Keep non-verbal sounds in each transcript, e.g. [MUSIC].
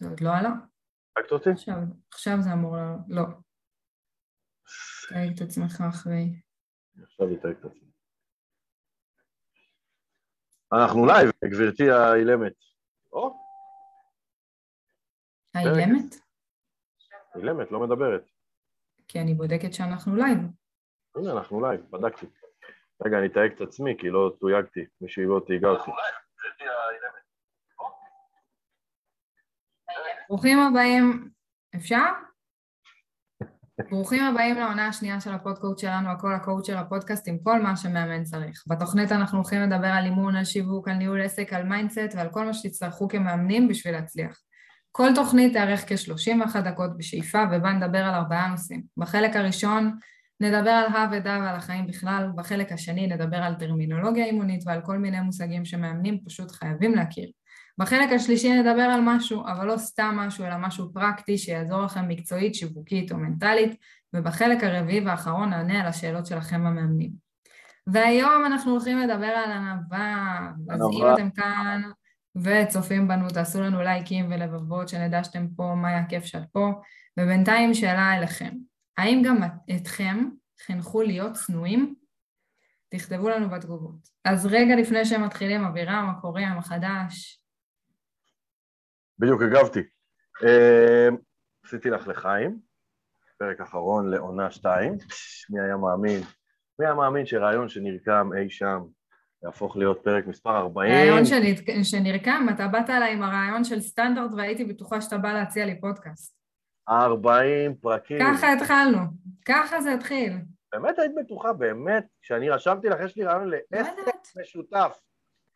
זה עוד לא עלה. הצחקת אותי? עכשיו, עכשיו זה אמור לעלות. לא. תייג את עצמך אחרי. עכשיו יתייג את עצמי. אנחנו לייב, גברתי האילמת. או, האילמת? אילמת, לא מדברת. כי אני בודקת שאנחנו לייב. הנה, אנחנו לייב, בדקתי. רגע, אני אתייג את עצמי, כי לא תויגתי, מישהי לא תייגה אותי. ברוכים הבאים, אפשר? ברוכים הבאים לעונה השנייה של הפודקאסט שלנו, הכל ה coach של הפודקאסט עם כל מה שמאמן צריך. בתוכנית אנחנו הולכים לדבר על אימון, על שיווק, על ניהול עסק, על mindset ועל כל מה שתצטרכו כמאמנים בשביל להצליח. כל תוכנית תארך כ-31 דקות בשאיפה ובה נדבר על ארבעה נושאים. בחלק הראשון נדבר על הא ודא ועל החיים בכלל, בחלק השני נדבר על טרמינולוגיה אימונית ועל כל מיני מושגים שמאמנים פשוט חייבים להכיר. בחלק השלישי נדבר על משהו, אבל לא סתם משהו, אלא משהו פרקטי שיעזור לכם מקצועית, שיווקית או מנטלית, ובחלק הרביעי והאחרון נענה על השאלות שלכם המאמנים. והיום אנחנו הולכים לדבר על ענווה, אז אם. אתם כאן וצופים בנו, תעשו לנו לייקים ולבבות שנדע שאתם פה, מה היה כיף שאת פה, ובינתיים שאלה אליכם, האם גם אתכם חינכו להיות צנועים? תכתבו לנו בתגובות. אז רגע לפני שהם מתחילים, אבירם, מה קורה, מה חדש? בדיוק הגבתי. אה, עשיתי לך לחיים, פרק אחרון לעונה שתיים. מי היה מאמין? מי היה מאמין שרעיון שנרקם אי שם יהפוך להיות פרק מספר 40? רעיון שנ- שנרקם, אתה באת אליי עם הרעיון של סטנדרט והייתי בטוחה שאתה בא להציע לי פודקאסט. 40 פרקים. ככה התחלנו, ככה זה התחיל. באמת היית בטוחה, באמת, כשאני רשמתי לך, יש לי רעיון לעסק. משותף.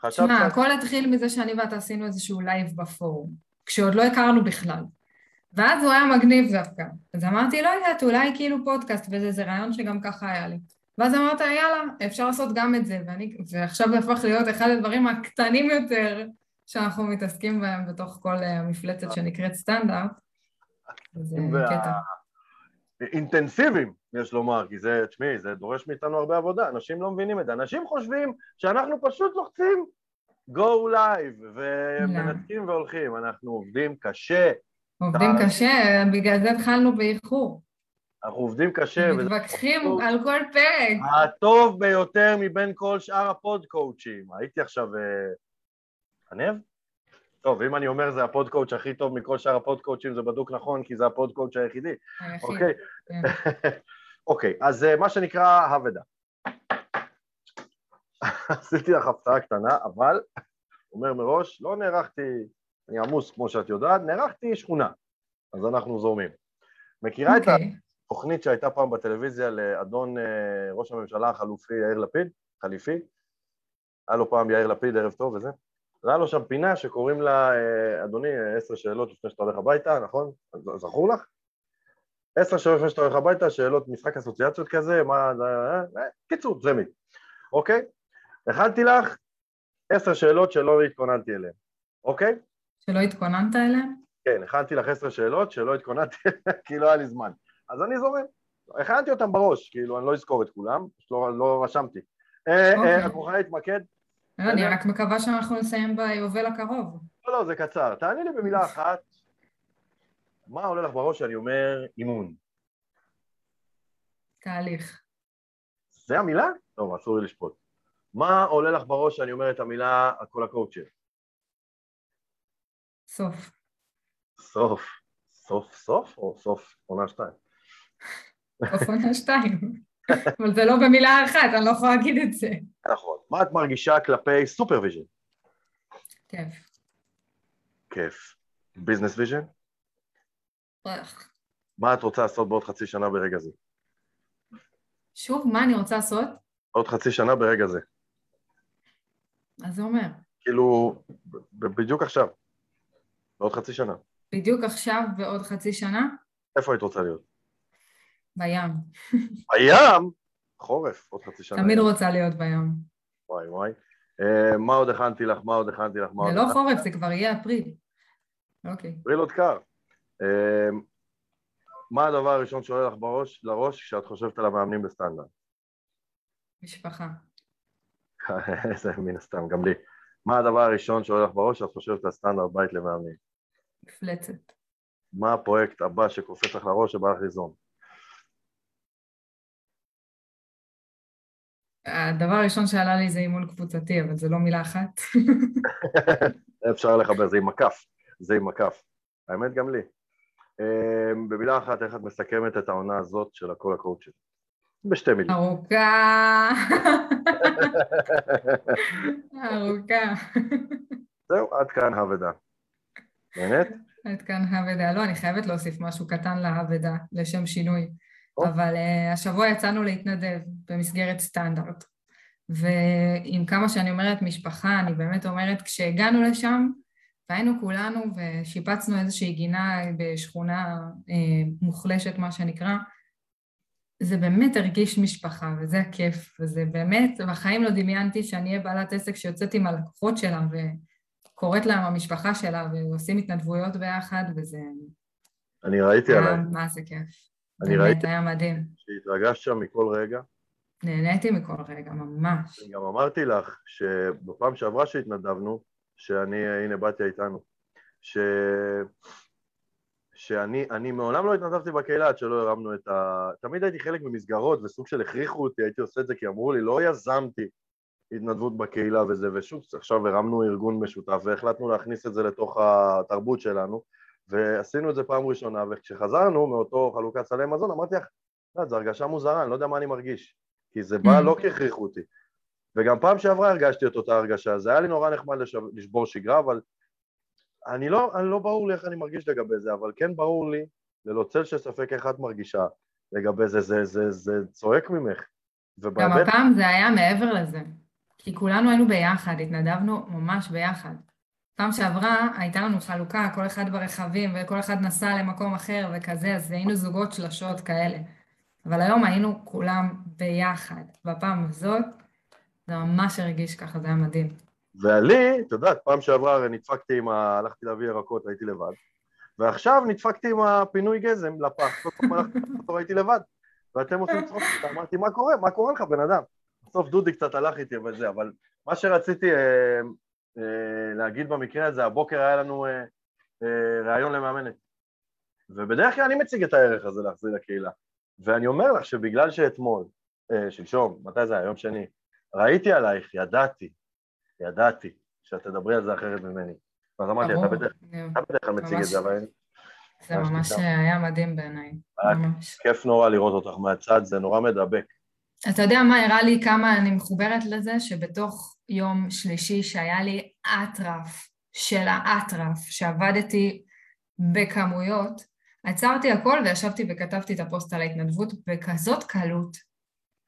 חשבת... שמע, הכל התחיל מזה שאני ואתה עשינו איזשהו live בפורום, כשעוד לא הכרנו בכלל. ואז הוא היה מגניב דווקא. אז אמרתי, לא יודעת, אולי כאילו פודקאסט וזה, זה רעיון שגם ככה היה לי. ואז אמרת, יאללה, אפשר לעשות גם את זה, ואני, ועכשיו זה הפך להיות אחד הדברים הקטנים יותר שאנחנו מתעסקים בהם בתוך כל אה, המפלצת שנקראת סטנדרט. זה וה- קטע. אינטנסיביים, יש לומר, כי זה, תשמעי, זה דורש מאיתנו הרבה עבודה, אנשים לא מבינים את זה, אנשים חושבים שאנחנו פשוט לוחצים go live ומנתקים והולכים, אנחנו עובדים קשה, עובדים אתה- קשה, בגלל זה התחלנו באיחור. אנחנו עובדים קשה, וזה מתווכחים טוב. על כל פרק. הטוב ביותר מבין כל שאר הפוד קואוצ'ים. הייתי עכשיו... אה, עניו? טוב, אם אני אומר זה ה pod coach הכי טוב מכל שאר ה pod coach ים זה בדוק נכון, כי זה ה pod coach היחידי. היחיד. אוקיי? כן. [LAUGHS] אוקיי, אז אה, מה שנקרא הוודה. [LAUGHS] עשיתי לך הפתעה קטנה, אבל, אומר מראש, לא נערכתי, אני עמוס כמו שאת יודעת, נערכתי שכונה, אז אנחנו זורמים. מכירה את אוקיי. התוכנית שהייתה פעם בטלוויזיה לאדון אה, ראש הממשלה החלופי יאיר לפיד, חליפי? היה לו פעם יאיר לפיד, ערב טוב וזה. היה לו שם פינה שקוראים לה, אה, אדוני, עשר שאלות לפני שאתה הולך הביתה, נכון? זכור לך? עשר שאלות לפני שאתה הולך הביתה, שאלות משחק אסוציאציות כזה, מה... אה, קיצור, זה מי. אוקיי? הכנתי לך עשר שאלות שלא התכוננתי אליהן, אוקיי? שלא התכוננת אליהם? כן, הכנתי לך עשר שאלות שלא התכוננתי אליהן [LAUGHS] כי לא היה לי זמן. אז אני זורם. הכנתי אותן בראש, כאילו, אני לא אזכור את כולם, לא, לא רשמתי. אה, אוקיי. אה, את מוכנה להתמקד? לא, אני רק מקווה שאנחנו נסיים ביובל הקרוב. לא, לא, זה קצר. תעני לי במילה אחת, מה עולה לך בראש שאני אומר אימון? תהליך. זה המילה? טוב, אסור לי לשפוט. מה עולה לך בראש שאני אומר את המילה כל הקואוצ'ר? סוף. סוף. סוף סוף או סוף עונה שתיים? סוף עונה שתיים. אבל זה לא במילה אחת, אני לא יכולה להגיד את זה. נכון. מה את מרגישה כלפי supervision? כיף. כיף. business vision? פרח. מה את רוצה לעשות בעוד חצי שנה ברגע זה? שוב, מה אני רוצה לעשות? עוד חצי שנה ברגע זה. מה זה אומר? כאילו, בדיוק עכשיו. בעוד חצי שנה. בדיוק עכשיו ועוד חצי שנה? איפה היית רוצה להיות? בים. הים? חורף, עוד חצי שנה. תמיד רוצה להיות בים. וואי וואי. אה, מה עוד הכנתי לך? מה עוד הכנתי לך? מה זה לא הכנתי? חורף, זה כבר יהיה אפריל. אוקיי. אפריל עוד קר. אה, מה הדבר הראשון שעולה לך בראש, לראש כשאת חושבת על המאמנים בסטנדרט? משפחה. [LAUGHS] זה מן הסתם, גם לי. מה הדבר הראשון שעולה לך בראש כשאת חושבת על סטנדרט בית למאמנים? מפלצת. מה הפרויקט הבא שקופץ לך לראש שבא לך ליזום? הדבר הראשון שעלה לי זה אימון קבוצתי, אבל זה לא מילה אחת. [LAUGHS] אפשר לחבר, זה עם מקף, זה עם מקף. האמת גם לי. אמ, במילה אחת, איך את מסכמת את העונה הזאת של הכל הקואוצ'ים? בשתי מילים. ארוכה. ארוכה. זהו, עד כאן האבדה. נהנית? עד כאן האבדה. לא, אני חייבת להוסיף משהו קטן להאבדה, לשם שינוי. אבל uh, השבוע יצאנו להתנדב במסגרת סטנדרט. ועם כמה שאני אומרת משפחה, אני באמת אומרת, כשהגענו לשם, והיינו כולנו ושיפצנו איזושהי גינה בשכונה uh, מוחלשת, מה שנקרא, זה באמת הרגיש משפחה, וזה הכיף, וזה באמת, בחיים לא דמיינתי שאני אהיה בעלת עסק שיוצאת עם הלקוחות שלה וקוראת להם המשפחה שלה ועושים התנדבויות ביחד, וזה... אני ראיתי עליי. מה זה כיף. אני ראיתי... היה מדהים. שהתרגשת שם מכל רגע. נהניתי מכל רגע, ממש. גם אמרתי לך שבפעם שעברה שהתנדבנו, שאני, הנה בתיה איתנו, ש... שאני אני מעולם לא התנדבתי בקהילה עד שלא הרמנו את ה... תמיד הייתי חלק ממסגרות וסוג של הכריחו אותי, הייתי עושה את זה כי אמרו לי, לא יזמתי התנדבות בקהילה וזה, ושוב, עכשיו הרמנו ארגון משותף והחלטנו להכניס את זה לתוך התרבות שלנו, ועשינו את זה פעם ראשונה, וכשחזרנו מאותו חלוקת סלי מזון, אמרתי לך, לא, זו הרגשה מוזרה, אני לא יודע מה אני מרגיש, כי זה בא לא כי הכריחו אותי. וגם פעם שעברה הרגשתי את אותה הרגשה, זה היה לי נורא נחמד לשבור שגרה, אבל אני לא, אני לא ברור לי איך אני מרגיש לגבי זה, אבל כן ברור לי, ללא צל של ספק איך את מרגישה לגבי זה, זה, זה, זה, צועק ממך. ובאמת... גם הפעם זה היה מעבר לזה, כי כולנו היינו ביחד, התנדבנו ממש ביחד. פעם שעברה הייתה לנו חלוקה, כל אחד ברכבים וכל אחד נסע למקום אחר וכזה, אז היינו זוגות שלשות כאלה. אבל היום היינו כולם ביחד. בפעם הזאת זה ממש הרגיש ככה, זה היה מדהים. ולי, את יודעת, פעם שעברה הרי נדפקתי עם ה... הלכתי להביא ירקות, הייתי לבד. ועכשיו נדפקתי עם הפינוי גזם לפח, פעם הלכתי הייתי לבד. ואתם עושים צחוק, אמרתי, מה קורה? מה קורה לך, בן אדם? בסוף דודי קצת הלך איתי וזה, אבל מה שרציתי אה, אה, להגיד במקרה הזה, הבוקר היה לנו אה, אה, ראיון למאמנת. ובדרך כלל אני מציג את הערך הזה להחזיר לקהילה. ואני אומר לך שבגלל שאתמול, אה, שלשום, מתי זה היה? יום שני, ראיתי עלייך, ידעתי, ידעתי שאת תדברי על זה אחרת ממני. אז אמרתי, אתה בדרך כלל מציג את זה, אבל... זה ממש היה מדהים בעיניי. כיף נורא לראות אותך מהצד, זה נורא מדבק. אתה יודע מה הראה לי כמה אני מחוברת לזה? שבתוך יום שלישי שהיה לי אטרף של האטרף, שעבדתי בכמויות, עצרתי הכל וישבתי וכתבתי את הפוסט על ההתנדבות בכזאת קלות,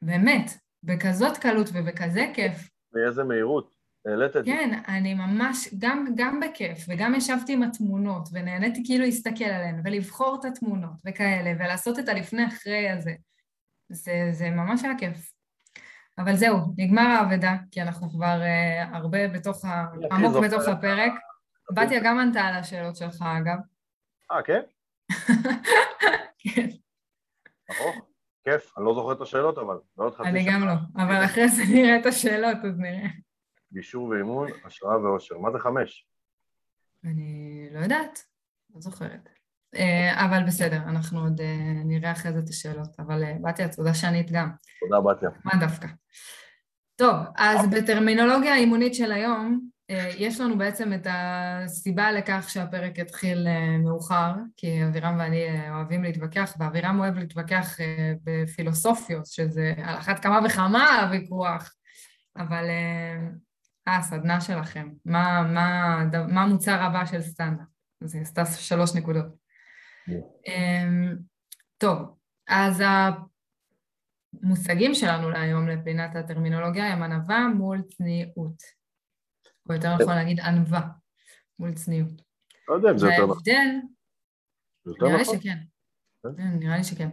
באמת, בכזאת קלות ובכזה כיף. באיזה מהירות. העלית את זה. כן, אני ממש, גם, גם בכיף, וגם ישבתי עם התמונות, ונהניתי כאילו להסתכל עליהן, ולבחור את התמונות, וכאלה, ולעשות את הלפני-אחרי הזה. זה, זה ממש היה כיף. אבל זהו, נגמר האבדה, כי אנחנו כבר uh, הרבה בתוך ה... עמוק בתוך הפרק. בתיה גם ענתה על השאלות שלך, אגב. אה, כן? [LAUGHS] כן. ארוך, כיף, אני לא זוכר את השאלות, אבל בעוד חצי שנה. אני גם לא, אבל אחרי זה נראה את השאלות, אז נראה. גישור ואימון, השראה ואושר. מה זה חמש? אני לא יודעת, לא זוכרת. אה, אבל בסדר, אנחנו עוד אה, נראה אחרי זה את השאלות. אבל אה, בתיה, תודה שענית גם. תודה, בתיה. מה דווקא? טוב, אז בטרמינולוגיה האימונית של היום, יש לנו בעצם את הסיבה לכך שהפרק התחיל מאוחר, כי אבירם ואני אוהבים להתווכח, ואבירם אוהב להתווכח בפילוסופיות, שזה על אחת כמה וכמה הוויכוח, אבל הסדנה שלכם. מה, מה, מה המוצר הבא של סטנדרט? זה עשתה שלוש נקודות. Yeah. אמ, טוב, אז המושגים שלנו להיום לפינת הטרמינולוגיה הם ענווה מול צניעות. או יותר נכון להגיד ענווה מול צניעות. לא יודע אם זה יותר נכון. נראה לי נכון. שכן. כן, נראה לי שכן.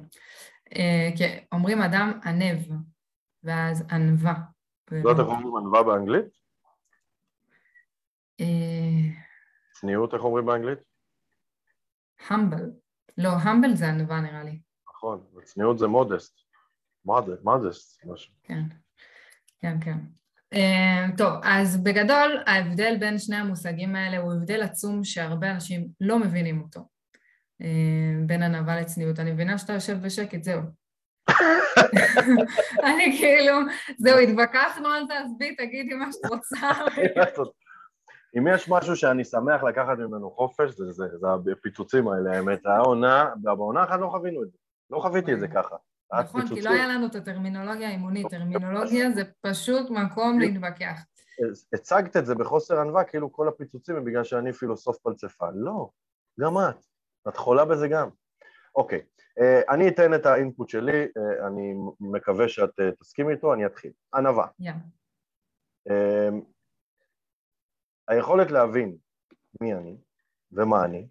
אה, כי אומרים אדם ענב, ואז ענווה. זאת איך אומרים ענווה באנגלית? אה, צניעות, איך אומרים באנגלית? המבל. לא, המבל זה ענווה נראה לי. נכון, וצניעות זה מודסט. מודסט, משהו. כן, כן, כן. אמ, טוב, אז בגדול ההבדל בין שני המושגים האלה הוא הבדל עצום שהרבה אנשים לא מבינים אותו, אמ, בין ענווה לצניעות. אני מבינה שאתה יושב בשקט, זהו. [LAUGHS] אני כאילו, זהו, התווכחנו על זה, אז בי, תגידי מה שאת רוצה. אם יש משהו שאני שמח לקחת ממנו חופש, זה, זה, זה הפיצוצים האלה, האמת. העונה, בעונה אחת לא חווינו את זה. לא חוויתי את זה ככה. נכון, כי לא היה לנו את הטרמינולוגיה האימונית. טרמינולוגיה זה פשוט מקום להתווכח. הצגת את זה בחוסר ענווה, כאילו כל הפיצוצים הם בגלל שאני פילוסוף פלצפה. לא, גם את. את חולה בזה גם. אוקיי, אה, אני אתן את האינפוט שלי, אה, אני מקווה שאת אה, תסכימי איתו, אני אתחיל. ענווה. היכולת להבין מי אני ומה אני,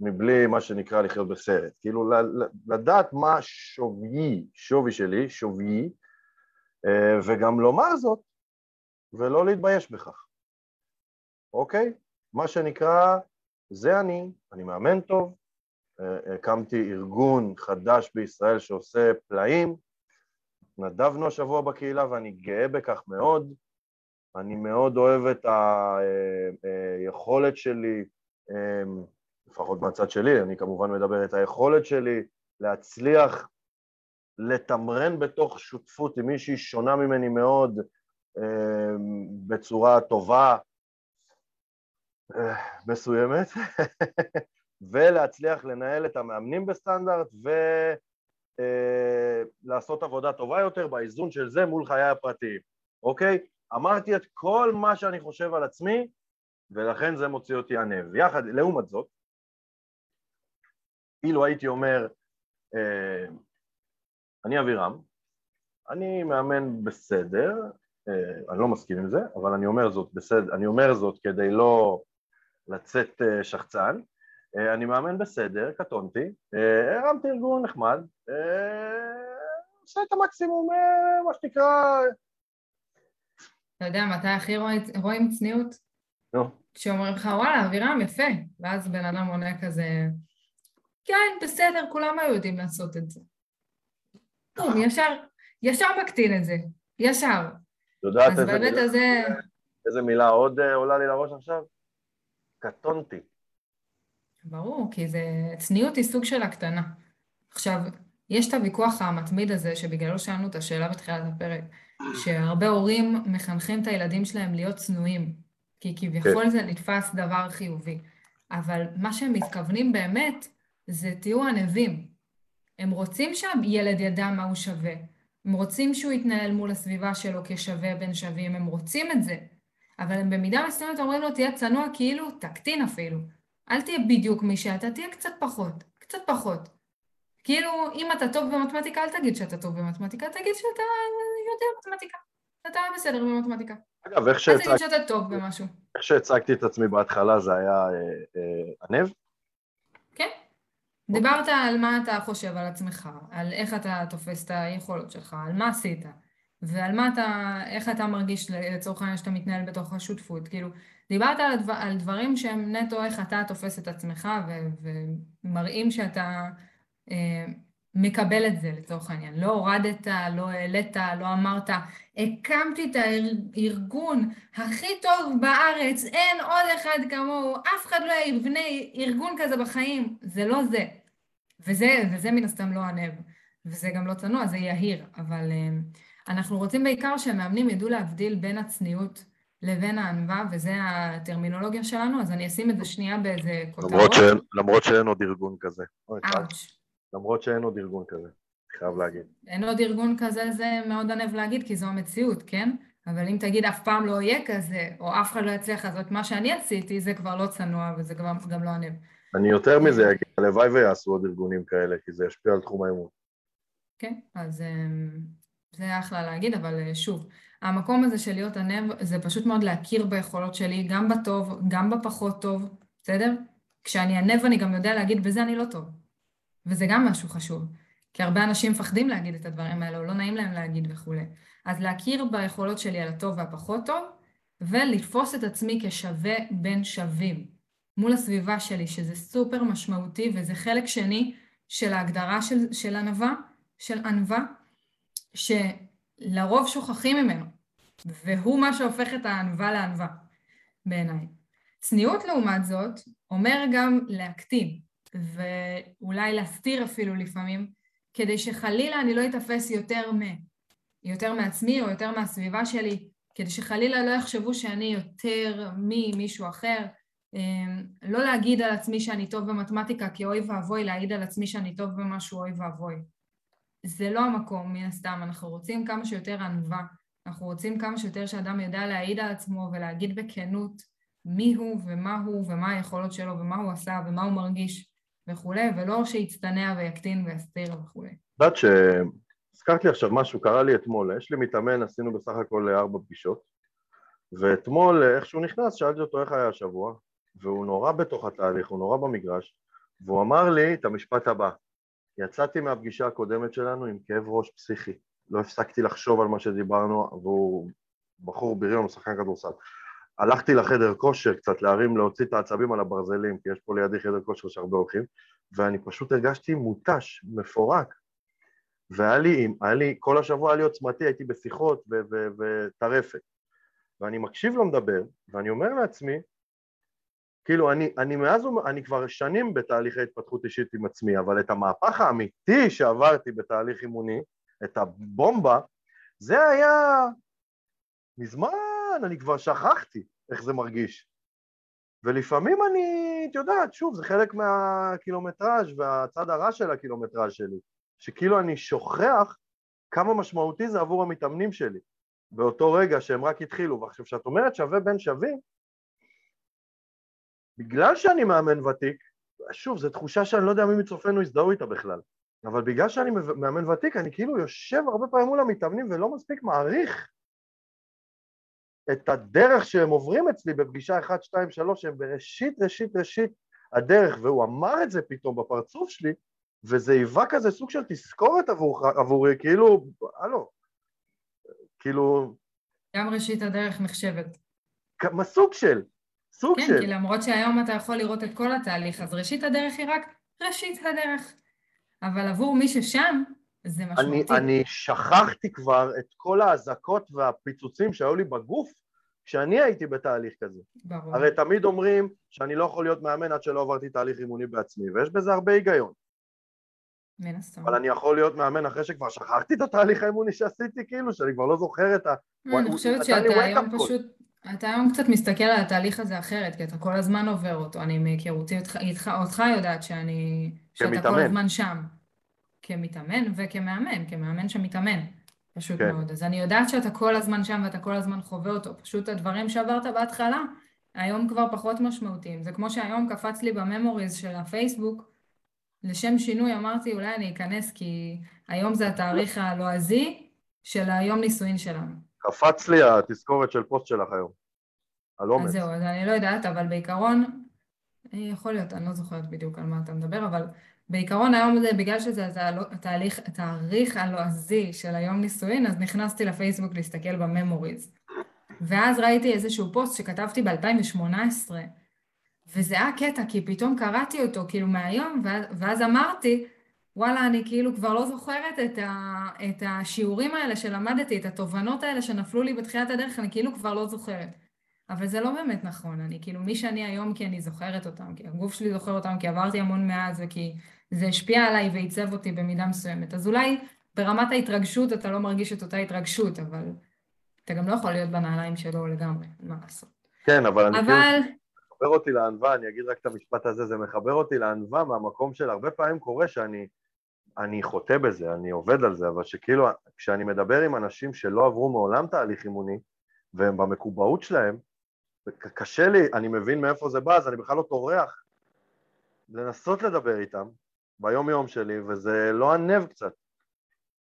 מבלי מה שנקרא לחיות בסרט, כאילו לדעת מה שוויי, שווי שלי, שוויי, וגם לומר זאת ולא להתבייש בכך, אוקיי? מה שנקרא, זה אני, אני מאמן טוב, הקמתי ארגון חדש בישראל שעושה פלאים, נדבנו השבוע בקהילה ואני גאה בכך מאוד, אני מאוד אוהב את היכולת אה, שלי, אמ, לפחות מהצד שלי, אני כמובן מדבר את היכולת שלי להצליח לתמרן בתוך שותפות עם מישהי שונה ממני מאוד בצורה טובה אה, מסוימת [LAUGHS] ולהצליח לנהל את המאמנים בסטנדרט ולעשות אה, עבודה טובה יותר באיזון של זה מול חיי הפרטיים, אוקיי? אמרתי את כל מה שאני חושב על עצמי ולכן זה מוציא אותי ענב. יחד, לעומת זאת, אילו הייתי אומר, אה, אני אבירם, אני מאמן בסדר, אה, אני לא מסכים עם זה, אבל אני אומר זאת בסדר, אני אומר זאת כדי לא לצאת אה, שחצן, אה, אני מאמן בסדר, קטונתי, אה, הרמתי ארגון נחמד, אה, עושה את המקסימום, מה שנקרא... אתה יודע מתי הכי רואים צניעות? נו. כשאומרים לך, וואלה, אבירם, יפה, ואז בן אדם עונה כזה, כן, בסדר, כולם היו יודעים לעשות את זה. ישר, ישר מקטין את זה, ישר. יודעת איזה מילה, הזה... איזה מילה עוד עולה לי לראש עכשיו? קטונתי. ברור, כי זה... צניעות היא סוג של הקטנה. עכשיו, יש את הוויכוח המתמיד הזה, שבגללו שאלנו את השאלה בתחילת הפרק, שהרבה הורים מחנכים את הילדים שלהם להיות צנועים, כי כביכול כן. זה נתפס דבר חיובי. אבל מה שהם מתכוונים באמת, זה תהיו ענבים. הם רוצים שהילד ידע מה הוא שווה. הם רוצים שהוא יתנהל מול הסביבה שלו כשווה בין שווים, הם רוצים את זה. אבל הם במידה מסוימת אומרים לו, תהיה צנוע כאילו, תקטין אפילו. אל תהיה בדיוק מי שאתה, תהיה קצת פחות, קצת פחות. כאילו, אם אתה טוב במתמטיקה, אל תגיד שאתה טוב במתמטיקה, תגיד שאתה יודע מתמטיקה. אתה בסדר במתמטיקה. אגב, איך שהצגתי... אל תגיד שאתה טוב במשהו. איך שהצגתי את עצמי בהתחלה זה היה אה, אה, ענב? כן. דיברת על מה אתה חושב על עצמך, על איך אתה תופס את היכולות שלך, על מה עשית, ועל מה אתה, איך אתה מרגיש לצורך העניין שאתה מתנהל בתוך השותפות. כאילו, דיברת על, הדבר, על דברים שהם נטו איך אתה תופס את עצמך ו, ומראים שאתה מקבל את זה לצורך העניין. לא הורדת, לא העלית, לא אמרת, הקמתי את הארגון הכי טוב בארץ, אין עוד אחד כמוהו, אף אחד לא יבנה ארגון כזה בחיים. זה לא זה. וזה, וזה מן הסתם לא ענב. וזה גם לא צנוע, זה יהיר. אבל אה, אנחנו רוצים בעיקר שהמאמנים ידעו להבדיל בין הצניעות לבין הענווה, וזה הטרמינולוגיה שלנו, אז אני אשים את זה שנייה באיזה כותרות. למרות שאין, למרות שאין עוד ארגון כזה. אאוץ'. למרות שאין עוד ארגון כזה, חייב להגיד. אין עוד ארגון כזה, זה מאוד ענב להגיד, כי זו המציאות, כן? אבל אם תגיד אף פעם לא יהיה כזה, או אף אחד לא יצליח לעשות מה שאני עשיתי, זה כבר לא צנוע וזה גם, גם לא ענב. אני יותר מזה אגיד, הלוואי ויעשו עוד ארגונים כאלה, כי זה ישפיע על תחום האמון. כן, אז אמ, זה אחלה להגיד, אבל אה, שוב, המקום הזה של להיות ענב, זה פשוט מאוד להכיר ביכולות שלי, גם בטוב, גם בפחות טוב, בסדר? כשאני ענב אני גם יודע להגיד, בזה אני לא טוב. וזה גם משהו חשוב, כי הרבה אנשים מפחדים להגיד את הדברים האלה, או לא נעים להם להגיד וכולי. אז להכיר ביכולות שלי על הטוב והפחות טוב, ולתפוס את עצמי כשווה בין שווים מול הסביבה שלי, שזה סופר משמעותי, וזה חלק שני של ההגדרה של, של ענווה, של ענווה, שלרוב שוכחים ממנו. והוא מה שהופך את הענווה לענווה, בעיניי. צניעות לעומת זאת, אומר גם להקטין, ואולי להסתיר אפילו לפעמים, כדי שחלילה אני לא אתאפס יותר מ... יותר מעצמי או יותר מהסביבה שלי, כדי שחלילה לא יחשבו שאני יותר ממישהו אחר, אמ, לא להגיד על עצמי שאני טוב במתמטיקה כי אוי ואבוי להעיד על עצמי שאני טוב במשהו אוי ואבוי. זה לא המקום, מן הסתם, אנחנו רוצים כמה שיותר ענווה, אנחנו רוצים כמה שיותר שאדם ידע להעיד על עצמו ולהגיד בכנות מי הוא ומה הוא ומה היכולות שלו ומה הוא עשה ומה הוא מרגיש וכולי, ולא שיצטנע ויקטין ויסתיר וכולי. את יודעת שהזכרת לי עכשיו משהו, קרה לי אתמול, יש לי מתאמן, עשינו בסך הכל ארבע פגישות, ואתמול, איך שהוא נכנס, שאלתי אותו איך היה השבוע, והוא נורא בתוך התהליך, הוא נורא במגרש, והוא אמר לי את המשפט הבא: יצאתי מהפגישה הקודמת שלנו עם כאב ראש פסיכי, לא הפסקתי לחשוב על מה שדיברנו, והוא בחור בריון, הוא שחקן כדורסל. הלכתי לחדר כושר קצת להרים, להוציא את העצבים על הברזלים, כי יש פה לידי חדר כושר שהרבה הולכים, ואני פשוט הרגשתי מותש, מפורק. והיה לי, היה לי, כל השבוע היה לי עוצמתי, הייתי בשיחות וטרפת. ואני מקשיב לו מדבר, ואני אומר לעצמי, כאילו, אני, אני מאז, אני כבר שנים בתהליכי התפתחות אישית עם עצמי, אבל את המהפך האמיתי שעברתי בתהליך אימוני, את הבומבה, זה היה מזמן, אני כבר שכחתי איך זה מרגיש. ולפעמים אני, את יודעת, שוב, זה חלק מהקילומטראז' והצד הרע של הקילומטראז' שלי, שכאילו אני שוכח כמה משמעותי זה עבור המתאמנים שלי, באותו רגע שהם רק התחילו. ועכשיו, כשאת אומרת שווה בין שווים, בגלל שאני מאמן ותיק, שוב, זו תחושה שאני לא יודע מי מצופינו יזדהו איתה בכלל, אבל בגלל שאני מאמן ותיק, אני כאילו יושב הרבה פעמים מול המתאמנים ולא מספיק מעריך את הדרך שהם עוברים אצלי בפגישה 1, 2, 3, שהם בראשית, ראשית, ראשית הדרך, והוא אמר את זה פתאום בפרצוף שלי, וזה היווה כזה סוג של תזכורת עבור, עבורי, כאילו, הלו, כאילו... גם ראשית הדרך נחשבת. כמה סוג של, סוג כן, של... כן, כי למרות שהיום אתה יכול לראות את כל התהליך, אז ראשית הדרך היא רק ראשית הדרך. אבל עבור מי ששם, זה משמעותי. אני, אני שכחתי כבר את כל האזעקות והפיצוצים שהיו לי בגוף כשאני הייתי בתהליך כזה. ברור. הרי תמיד אומרים שאני לא יכול להיות מאמן עד שלא עברתי תהליך אימוני בעצמי, ויש בזה הרבה היגיון. מן הסתם. אבל אני יכול להיות מאמן אחרי שכבר שכחתי את התהליך האימוני שעשיתי, כאילו, שאני כבר לא זוכר את ה... אני חושבת שאתה היום פשוט... אתה היום קצת מסתכל על התהליך הזה אחרת, כי אתה כל הזמן עובר אותו. אני מהיכרותי אותך, אותך יודעת שאני... שאתה כל הזמן שם. כמתאמן וכמאמן, כמאמן שמתאמן, פשוט כן. מאוד. אז אני יודעת שאתה כל הזמן שם ואתה כל הזמן חווה אותו. פשוט הדברים שעברת בהתחלה, היום כבר פחות משמעותיים. זה כמו שהיום קפץ לי בממוריז של הפייסבוק, לשם שינוי אמרתי אולי אני אכנס כי היום זה התאריך הלועזי של היום נישואין שלנו. קפץ לי התזכורת של פוסט שלך היום, על אומץ. אז זהו, אז אני לא יודעת, אבל בעיקרון, אה, יכול להיות, אני לא זוכרת בדיוק על מה אתה מדבר, אבל בעיקרון היום זה, בגלל שזה התהליך, התאריך הלועזי של היום נישואין, אז נכנסתי לפייסבוק להסתכל בממוריז. ואז ראיתי איזשהו פוסט שכתבתי ב-2018, וזה היה קטע, כי פתאום קראתי אותו כאילו מהיום, ואז, ואז אמרתי, וואלה, אני כאילו כבר לא זוכרת את, ה, את השיעורים האלה שלמדתי, את התובנות האלה שנפלו לי בתחילת הדרך, אני כאילו כבר לא זוכרת. אבל זה לא באמת נכון, אני כאילו מי שאני היום כי אני זוכרת אותם, כי הגוף שלי זוכר אותם, כי עברתי המון מאז וכי זה השפיע עליי ועיצב אותי במידה מסוימת. אז אולי ברמת ההתרגשות אתה לא מרגיש את אותה התרגשות, אבל אתה גם לא יכול להיות בנעליים שלו לגמרי, מה לעשות. כן, אבל אני אבל... כאילו... מחבר אותי לענווה, אני אגיד רק את המשפט הזה, זה מחבר אותי לענווה מהמקום של הרבה פעמים קורה שאני אני חוטא בזה, אני עובד על זה, אבל שכאילו כשאני מדבר עם אנשים שלא עברו מעולם תהליך אימוני והם במקובעות שלהם, קשה לי, אני מבין מאיפה זה בא, אז אני בכלל לא טורח לנסות לדבר איתם ביום יום שלי, וזה לא ענב קצת,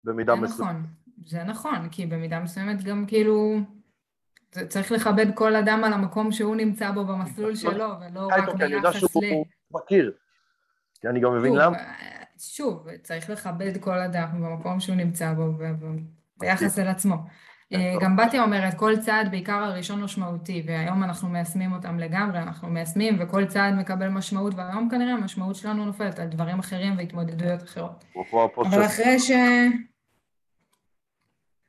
במידה מסוימת. נכון, זה נכון, כי במידה מסוימת גם כאילו, צריך לכבד כל אדם על המקום שהוא נמצא בו במסלול שלו, ולא רק ביחס ל... אני יודע שהוא מכיר, כי אני גם מבין למה. שוב, צריך לכבד כל אדם במקום שהוא נמצא בו, ביחס אל עצמו. אה, גם בתיה אומרת, כל צעד, בעיקר הראשון משמעותי, והיום אנחנו מיישמים אותם לגמרי, אנחנו מיישמים וכל צעד מקבל משמעות, והיום כנראה המשמעות שלנו נופלת על דברים אחרים והתמודדויות אחרות. אבל אחרי ש...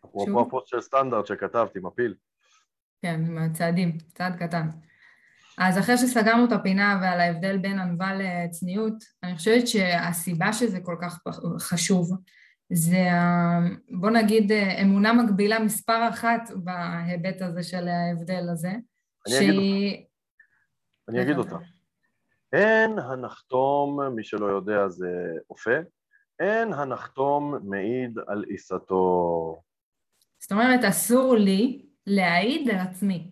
אפרופו הפוסט של סטנדרט שכתבתי, מפיל. כן, עם הצעדים, צעד קטן. אז אחרי שסגרנו את הפינה ועל ההבדל בין ענווה לצניעות, אני חושבת שהסיבה שזה כל כך חשוב זה, בוא נגיד, אמונה מגבילה מספר אחת בהיבט הזה של ההבדל הזה. אני שהיא... אגיד אותה. אני אגיד אותה. אין הנחתום, מי שלא יודע זה אופה, אין הנחתום מעיד על עיסתו. זאת אומרת, אסור לי להעיד על עצמי.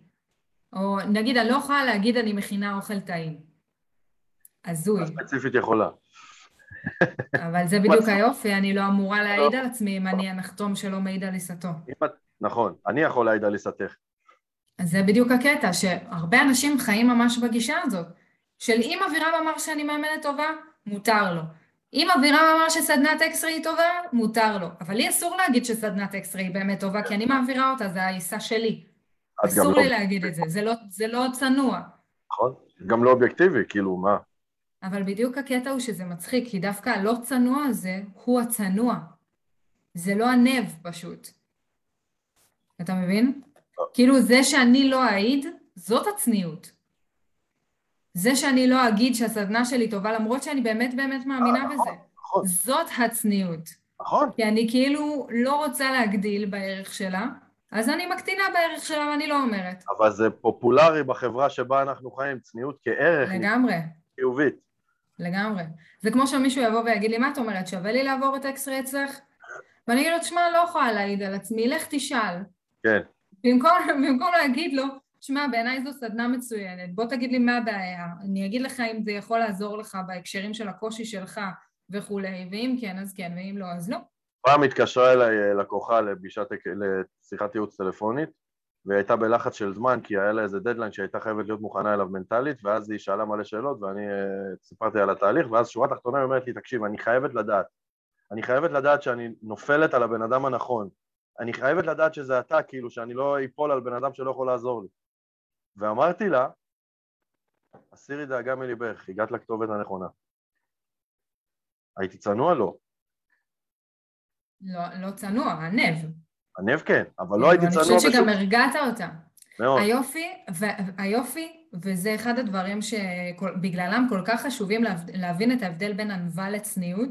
או נגיד, אני לא יכולה להגיד אני מכינה אוכל טעים. הזוי. ספציפית יכולה. אבל זה בדיוק היופי, אני לא אמורה להעיד על עצמי אם אני הנחתום שלא מעיד על עיסתו. נכון, אני יכול להעיד על עיסתך. אז זה בדיוק הקטע, שהרבה אנשים חיים ממש בגישה הזאת, של אם אבירם אמר שאני מאמנת טובה, מותר לו. אם אבירם אמר שסדנת אקסרי היא טובה, מותר לו. אבל לי אסור להגיד שסדנת אקסרי היא באמת טובה, כי אני מעבירה אותה, זה העיסה שלי. אסור לי לא... להגיד את זה, זה לא, זה לא צנוע. נכון, גם לא אובייקטיבי, כאילו, מה? אבל בדיוק הקטע הוא שזה מצחיק, כי דווקא הלא צנוע הזה הוא הצנוע. זה לא הנב פשוט. אתה מבין? כאילו זה שאני לא אעיד, זאת הצניעות. זה שאני לא אגיד שהסדנה שלי טובה, למרות שאני באמת באמת מאמינה אה, בזה. נכון. זאת הצניעות. נכון. כי אני כאילו לא רוצה להגדיל בערך שלה, אז אני מקטינה בערך שלה ואני לא אומרת. אבל זה פופולרי בחברה שבה אנחנו חיים, צניעות כערך. לגמרי. חיובית. לגמרי. זה כמו שמישהו יבוא ויגיד לי, מה את אומרת, שווה לי לעבור את אקסרי אצלך? ואני אגיד לו, תשמע, לא יכולה להעיד על עצמי, לך תשאל. כן. במקום, במקום להגיד לו, שמע, בעיניי זו סדנה מצוינת, בוא תגיד לי מה הבעיה, אני אגיד לך אם זה יכול לעזור לך בהקשרים של הקושי שלך וכולי, ואם כן, אז כן, ואם לא, אז לא. פעם התקשרה אליי אה, לקוחה לפגישת, לשיחת ייעוץ טלפונית, והיא הייתה בלחץ של זמן, כי היה לה איזה דדליין שהייתה חייבת להיות מוכנה אליו מנטלית, ואז היא שאלה מלא שאלות, ואני uh, סיפרתי על התהליך, ואז שורה תחתונה היא אומרת לי, תקשיב, אני חייבת לדעת, אני חייבת לדעת שאני נופלת על הבן אדם הנכון, אני חייבת לדעת שזה אתה, כאילו, שאני לא אפול על בן אדם שלא יכול לעזור לי. ואמרתי לה, הסירי דאגה מליבך, הגעת לכתובת הנכונה. הייתי צנוע? לא. לא, לא צנוע, הנב. הנב כן, אבל לא הייתי צנוע בשום... אני חושבת שגם הרגעת אותה. מאוד. היופי, ו... היופי, וזה אחד הדברים שבגללם כל כך חשובים להבין את ההבדל בין ענווה לצניעות,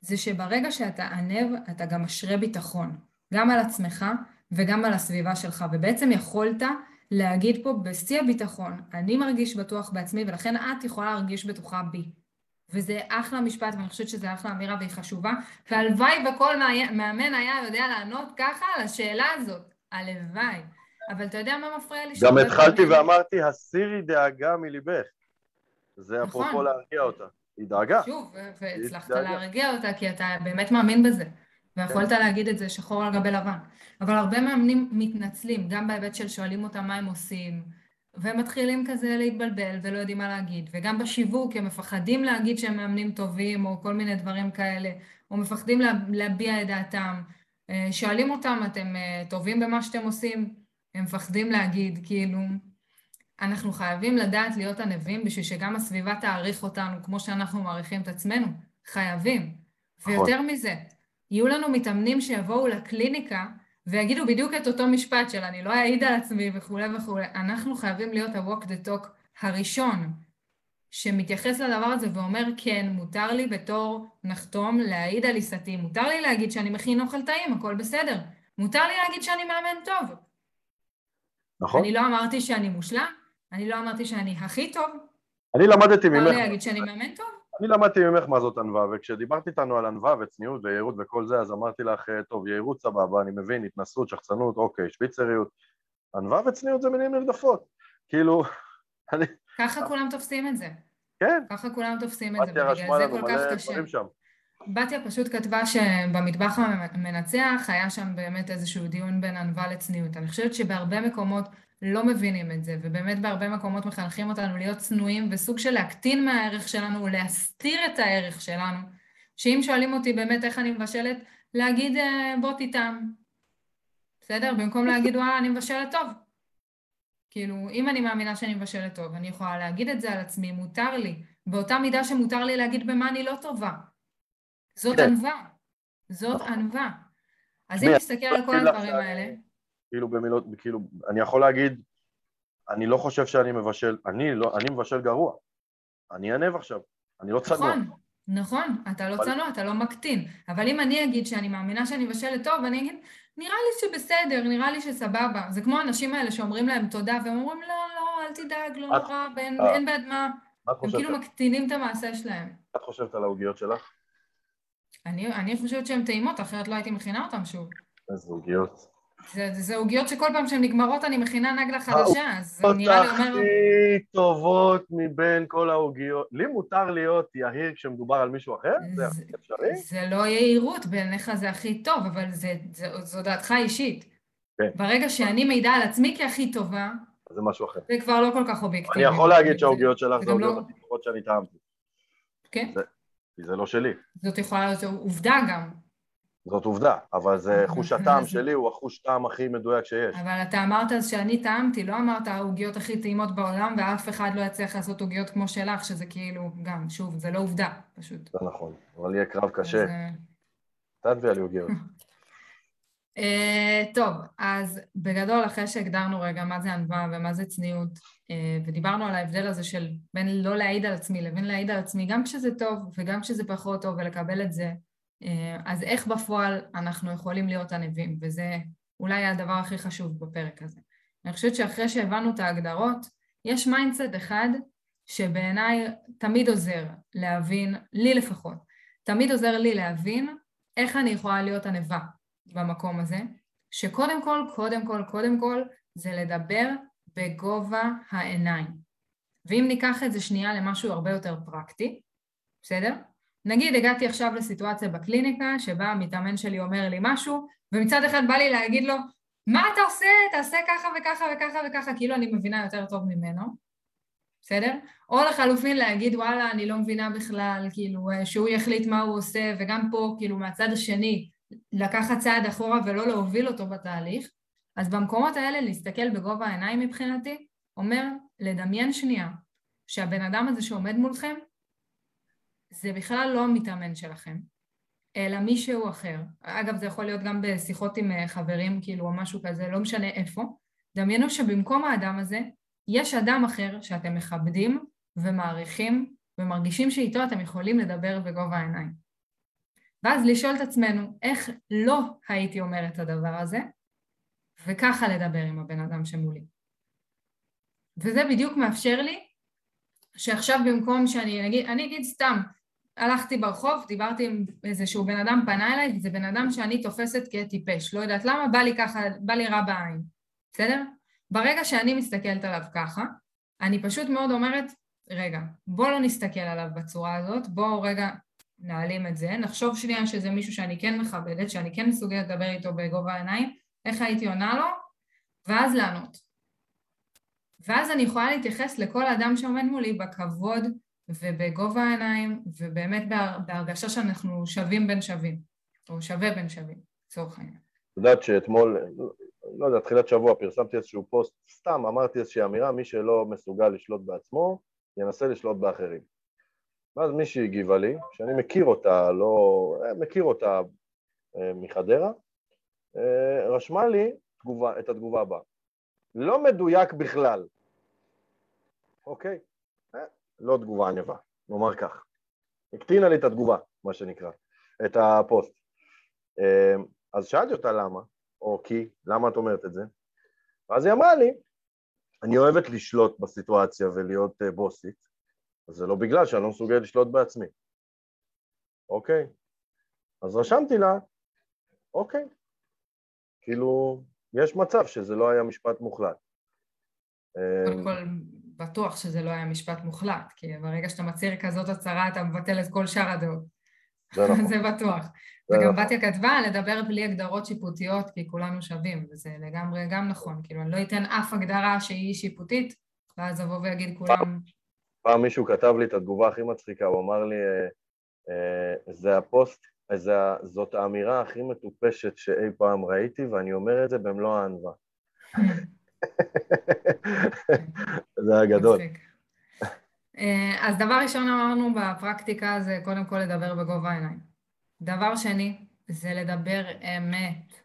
זה שברגע שאתה ענב, אתה גם משרה ביטחון, גם על עצמך וגם על הסביבה שלך, ובעצם יכולת להגיד פה בשיא הביטחון, אני מרגיש בטוח בעצמי ולכן את יכולה להרגיש בטוחה בי. וזה אחלה משפט ואני חושבת שזה אחלה אמירה והיא חשובה, והלוואי וכל מאמן היה יודע לענות ככה על השאלה הזאת, הלוואי. אבל אתה יודע מה מפריע לי? גם התחלתי ואמרתי, הסירי דאגה מליבך. זה נכון. אפרופו להרגיע אותה. היא דאגה. שוב, והצלחת להרגיע אותה כי אתה באמת מאמין בזה. ויכולת כן. להגיד את זה שחור על גבי לבן. אבל הרבה מאמנים מתנצלים, גם בהיבט של שואלים אותם מה הם עושים, והם מתחילים כזה להתבלבל ולא יודעים מה להגיד. וגם בשיווק הם מפחדים להגיד שהם מאמנים טובים, או כל מיני דברים כאלה, או מפחדים לה, להביע את דעתם. אה, שואלים אותם, אתם אה, טובים במה שאתם עושים? הם מפחדים להגיד, כאילו... אנחנו חייבים לדעת להיות ענבים בשביל שגם הסביבה תעריך אותנו כמו שאנחנו מעריכים את עצמנו. חייבים. נכון. ויותר מזה, יהיו לנו מתאמנים שיבואו לקליניקה ויגידו בדיוק את אותו משפט של אני לא אעיד על עצמי וכולי וכולי. אנחנו חייבים להיות ה-walk the talk הראשון שמתייחס לדבר הזה ואומר כן, מותר לי בתור נחתום להעיד על עיסתי, מותר לי להגיד שאני מכין אוכל טעים, הכל בסדר. מותר לי להגיד שאני מאמן טוב. נכון. אני לא אמרתי שאני מושלם, אני לא אמרתי שאני הכי טוב. אני למדתי ממך. מותר לי להגיד שאני מאמן טוב. אני למדתי ממך מה זאת ענווה, וכשדיברת איתנו על ענווה וצניעות ויהירות וכל זה, אז אמרתי לך, אה, טוב, יהירות סבבה, אני מבין, התנסות, שחצנות, אוקיי, שפיצריות. ענווה וצניעות זה מילים נרדפות. כאילו, [LAUGHS] אני... ככה כולם תופסים את זה. כן. ככה כולם תופסים את זה, ובגלל זה כל כך קשה. בתיה פשוט כתבה שבמטבח המנצח היה שם באמת איזשהו דיון בין ענווה לצניעות. אני חושבת שבהרבה מקומות לא מבינים את זה, ובאמת בהרבה מקומות מחנכים אותנו להיות צנועים וסוג של להקטין מהערך שלנו ולהסתיר את הערך שלנו, שאם שואלים אותי באמת איך אני מבשלת, להגיד אה, בוא תטעם, בסדר? במקום להגיד וואלה אני מבשלת טוב. כאילו, אם אני מאמינה שאני מבשלת טוב, אני יכולה להגיד את זה על עצמי, מותר לי, באותה מידה שמותר לי להגיד במה אני לא טובה. זאת כן. ענווה. זאת ענווה. אז אם נסתכל על כל הדברים האלה... כאילו במילות, כאילו, אני יכול להגיד, אני לא חושב שאני מבשל, אני לא, אני מבשל גרוע. אני ענב עכשיו, אני לא צנוע. נכון, נכון, אתה לא צנוע, אתה לא מקטין. אבל אם אני אגיד שאני מאמינה שאני מבשלת טוב, אני אגיד, נראה לי שבסדר, נראה לי שסבבה. זה כמו האנשים האלה שאומרים להם תודה, והם אומרים, לא, לא, אל תדאג, לא נורא, אין בעד מה. הם כאילו מקטינים את המעשה שלהם. את חושבת על העוגיות שלך? אני, אני חושבת שהן טעימות, אחרת לא הייתי מכינה אותן שוב. איזה עוגיות. זה עוגיות שכל פעם שהן נגמרות אני מכינה נגלה חדשה, אז זה נראה לי אומר... העוגיות הכי טובות מבין כל העוגיות. לי מותר להיות יהיר כשמדובר על מישהו אחר? זה אפשרי? זה לא יהירות, בעיניך זה הכי טוב, אבל זו דעתך אישית. כן. ברגע שאני מעידה על עצמי כהכי טובה, זה משהו אחר. זה כבר לא כל כך אובייקטיבי. אני יכול להגיד שהעוגיות שלך זה העוגיות לא- הכי טובות שאני טעמתי. כן. כי זה לא שלי. זאת יכולה להיות עובדה גם. זאת עובדה, אבל זה חוש הטעם שלי, הוא החוש טעם הכי מדויק שיש. אבל אתה אמרת אז שאני טעמתי, לא אמרת העוגיות הכי טעימות בעולם, ואף אחד לא יצליח לעשות עוגיות כמו שלך, שזה כאילו, גם, שוב, זה לא עובדה, פשוט. זה נכון, אבל יהיה קרב קשה. תביאה לי עוגיות. [LAUGHS] אה, טוב, אז בגדול, אחרי שהגדרנו רגע מה זה ענווה ומה זה צניעות, אה, ודיברנו על ההבדל הזה של בין לא להעיד על עצמי לבין להעיד על עצמי, גם כשזה טוב וגם כשזה פחות טוב, ולקבל את זה, אה, אז איך בפועל אנחנו יכולים להיות ענווים, וזה אולי הדבר הכי חשוב בפרק הזה. אני חושבת שאחרי שהבנו את ההגדרות, יש mindset אחד שבעיניי תמיד עוזר להבין, לי לפחות, תמיד עוזר לי להבין איך אני יכולה להיות ענווה במקום הזה, שקודם כל, קודם כל, קודם כל, זה לדבר בגובה העיניים. ואם ניקח את זה שנייה למשהו הרבה יותר פרקטי, בסדר? נגיד הגעתי עכשיו לסיטואציה בקליניקה שבה המתאמן שלי אומר לי משהו ומצד אחד בא לי להגיד לו מה אתה עושה? תעשה ככה וככה וככה וככה כאילו אני מבינה יותר טוב ממנו בסדר? או לחלופין להגיד וואלה אני לא מבינה בכלל כאילו שהוא יחליט מה הוא עושה וגם פה כאילו מהצד השני לקחת צעד אחורה ולא להוביל אותו בתהליך אז במקומות האלה להסתכל בגובה העיניים מבחינתי אומר לדמיין שנייה שהבן אדם הזה שעומד מולכם זה בכלל לא המתאמן שלכם, אלא מישהו אחר. אגב, זה יכול להיות גם בשיחות עם אה, חברים, כאילו, או משהו כזה, לא משנה איפה. דמיינו שבמקום האדם הזה, יש אדם אחר שאתם מכבדים ומעריכים ומרגישים שאיתו אתם יכולים לדבר בגובה העיניים. ואז לשאול את עצמנו, איך לא הייתי אומר את הדבר הזה, וככה לדבר עם הבן אדם שמולי. וזה בדיוק מאפשר לי שעכשיו במקום שאני אגיד, אני אגיד סתם, הלכתי ברחוב, דיברתי עם איזשהו בן אדם, פנה אליי, זה בן אדם שאני תופסת כטיפש, לא יודעת למה, בא לי ככה, בא לי רע בעין, בסדר? ברגע שאני מסתכלת עליו ככה, אני פשוט מאוד אומרת, רגע, בוא לא נסתכל עליו בצורה הזאת, בואו רגע נעלים את זה, נחשוב שנייה שזה מישהו שאני כן מכבדת, שאני כן מסוגלת לדבר איתו בגובה העיניים, איך הייתי עונה לו, ואז לענות. ואז אני יכולה להתייחס לכל אדם שעומד מולי בכבוד ובגובה העיניים, ובאמת בהרגשה שאנחנו שווים בין שווים, או שווה בין שווים, לצורך העניין. את יודעת שאתמול, לא יודע, תחילת שבוע פרסמתי איזשהו פוסט, סתם אמרתי איזושהי אמירה, מי שלא מסוגל לשלוט בעצמו, ינסה לשלוט באחרים. ואז מישהי הגיבה לי, שאני מכיר אותה, לא... מכיר אותה אה, מחדרה, אה, רשמה לי תגובה, את התגובה הבאה. לא מדויק בכלל. אוקיי? לא תגובה ענבה, נאמר כך. הקטינה לי את התגובה, מה שנקרא, את הפוסט. אמ, אז שאלתי אותה למה, או כי, למה את אומרת את זה? ואז היא אמרה לי, אני אוהבת לשלוט בסיטואציה ולהיות אה, בוסית, אז זה לא בגלל שאני לא מסוגל לשלוט בעצמי. אוקיי? אז רשמתי לה, אוקיי. כאילו, יש מצב שזה לא היה משפט מוחלט. קודם אמ, כל, בטוח שזה לא היה משפט מוחלט, כי ברגע שאתה מצהיר כזאת הצהרה אתה מבטל את כל שאר הדעות. זה נכון. [LAUGHS] זה בטוח. וגם נכון. בתיה כתבה לדבר בלי הגדרות שיפוטיות, כי כולנו שווים, וזה לגמרי גם נכון. כאילו, אני לא אתן אף הגדרה שהיא שיפוטית, ואז אבוא ואגיד כולם... פעם מישהו כתב לי את התגובה הכי מצחיקה, הוא אמר לי, אה, אה, זה הפוסט, זה, זאת האמירה הכי מטופשת שאי פעם ראיתי, ואני אומר את זה במלוא הענווה. [LAUGHS] [LAUGHS] זה היה גדול. אה, אז דבר ראשון אמרנו בפרקטיקה זה קודם כל לדבר בגובה העיניים. דבר שני זה לדבר אמת.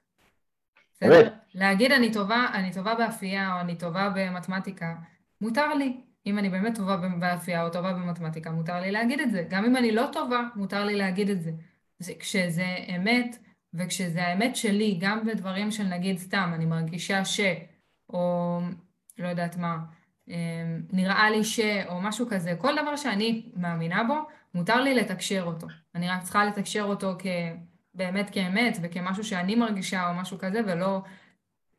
בסדר? להגיד אני טובה, אני טובה באפייה או אני טובה במתמטיקה, מותר לי. אם אני באמת טובה באפייה או טובה במתמטיקה, מותר לי להגיד את זה. גם אם אני לא טובה, מותר לי להגיד את זה. זה כשזה אמת, וכשזה האמת שלי, גם בדברים של נגיד סתם, אני מרגישה ש... או לא יודעת מה, אמ, נראה לי ש... או משהו כזה, כל דבר שאני מאמינה בו, מותר לי לתקשר אותו. אני רק צריכה לתקשר אותו כ... באמת כאמת וכמשהו שאני מרגישה או משהו כזה, ולא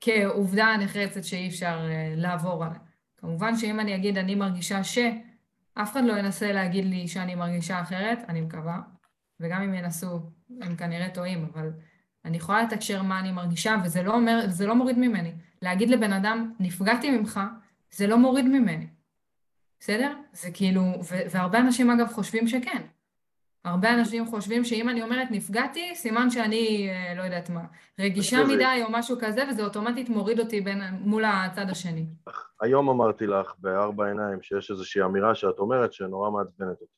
כעובדה נחרצת שאי אפשר אה, לעבור עליה. כמובן שאם אני אגיד אני מרגישה ש... אף אחד לא ינסה להגיד לי שאני מרגישה אחרת, אני מקווה, וגם אם ינסו, הם כנראה טועים, אבל אני יכולה לתקשר מה אני מרגישה, וזה לא אומר, לא מוריד ממני. להגיד לבן אדם, נפגעתי ממך, זה לא מוריד ממני. בסדר? זה כאילו, והרבה אנשים אגב חושבים שכן. הרבה אנשים חושבים שאם אני אומרת נפגעתי, סימן שאני, אה, לא יודעת מה, רגישה מדי או משהו כזה, וזה אוטומטית מוריד אותי בין, מול הצד השני. היום אמרתי לך בארבע עיניים שיש איזושהי אמירה שאת אומרת שנורא מעצבנת אותי.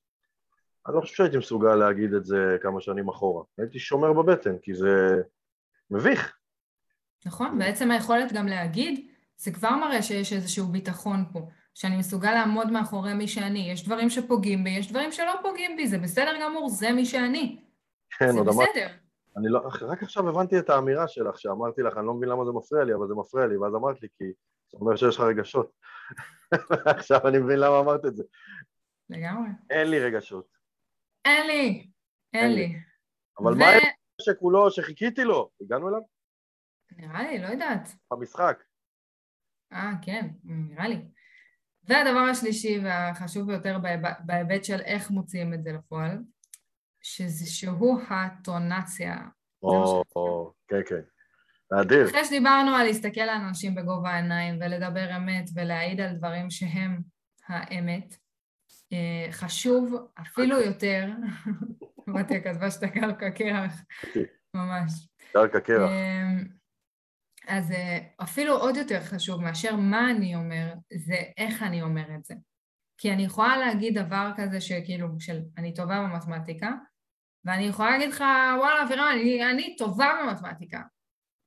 אני לא חושב שהייתי מסוגל להגיד את זה כמה שנים אחורה. הייתי שומר בבטן, כי זה מביך. נכון, בעצם היכולת גם להגיד, זה כבר מראה שיש איזשהו ביטחון פה. שאני מסוגל לעמוד מאחורי מי שאני. יש דברים שפוגעים בי, יש דברים שלא פוגעים בי, זה בסדר גמור, זה מי שאני. כן, זה בסדר. אני לא, רק עכשיו הבנתי את האמירה שלך, שאמרתי לך, אני לא מבין למה זה מפריע לי, אבל זה מפריע לי, ואז אמרת לי, כי זה אומר שיש לך רגשות. [LAUGHS] עכשיו אני מבין למה אמרת את זה. לגמרי. אין לי רגשות. אין לי, אין לי. אבל. מה שכולו, שחיכיתי לו? הגענו אליו? נראה לי, לא יודעת. במשחק. אה, כן, נראה לי. והדבר השלישי והחשוב ביותר בהיבט של איך מוציאים את זה לפועל, שזה שהוא הטונציה. או, כן, כן. נדיר. אחרי שדיברנו על להסתכל על אנשים בגובה העיניים ולדבר אמת ולהעיד על דברים שהם האמת, חשוב אפילו יותר, [LAUGHS] אמרתי, כתבה שאתה קרקע קרח, ממש. קרקע קרח. אה, אז אה, אפילו עוד יותר חשוב מאשר מה אני אומר, זה איך אני אומר את זה. כי אני יכולה להגיד דבר כזה שכאילו, של אני טובה במתמטיקה, ואני יכולה להגיד לך, וואלה, אבירם, אני, אני טובה במתמטיקה.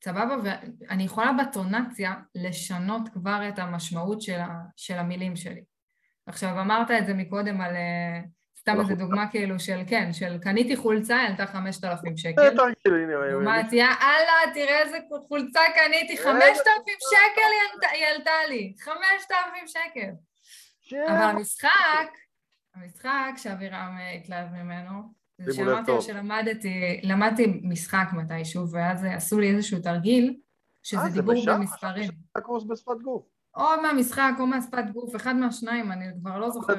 סבבה? ואני יכולה בטונציה לשנות כבר את המשמעות של, ה, של המילים שלי. עכשיו, אמרת את זה מקודם על... אה, סתם איזה דוגמה כאילו של, כן, של קניתי חולצה, היא עלתה 5,000 שקל. לעומת, יאללה, תראה איזה חולצה קניתי, 5,000 שקל היא עלתה לי, 5,000 שקל. אבל המשחק, המשחק שאבירם התלהב ממנו, זה שאמרתי לו שלמדתי, למדתי משחק מתישהו, ואז עשו לי איזשהו תרגיל, שזה אה, דיבור במספרים. אה, זה קורס בשפת גוף. או מהמשחק או מהשפת גוף, אחד מהשניים, אני כבר לא זוכרת.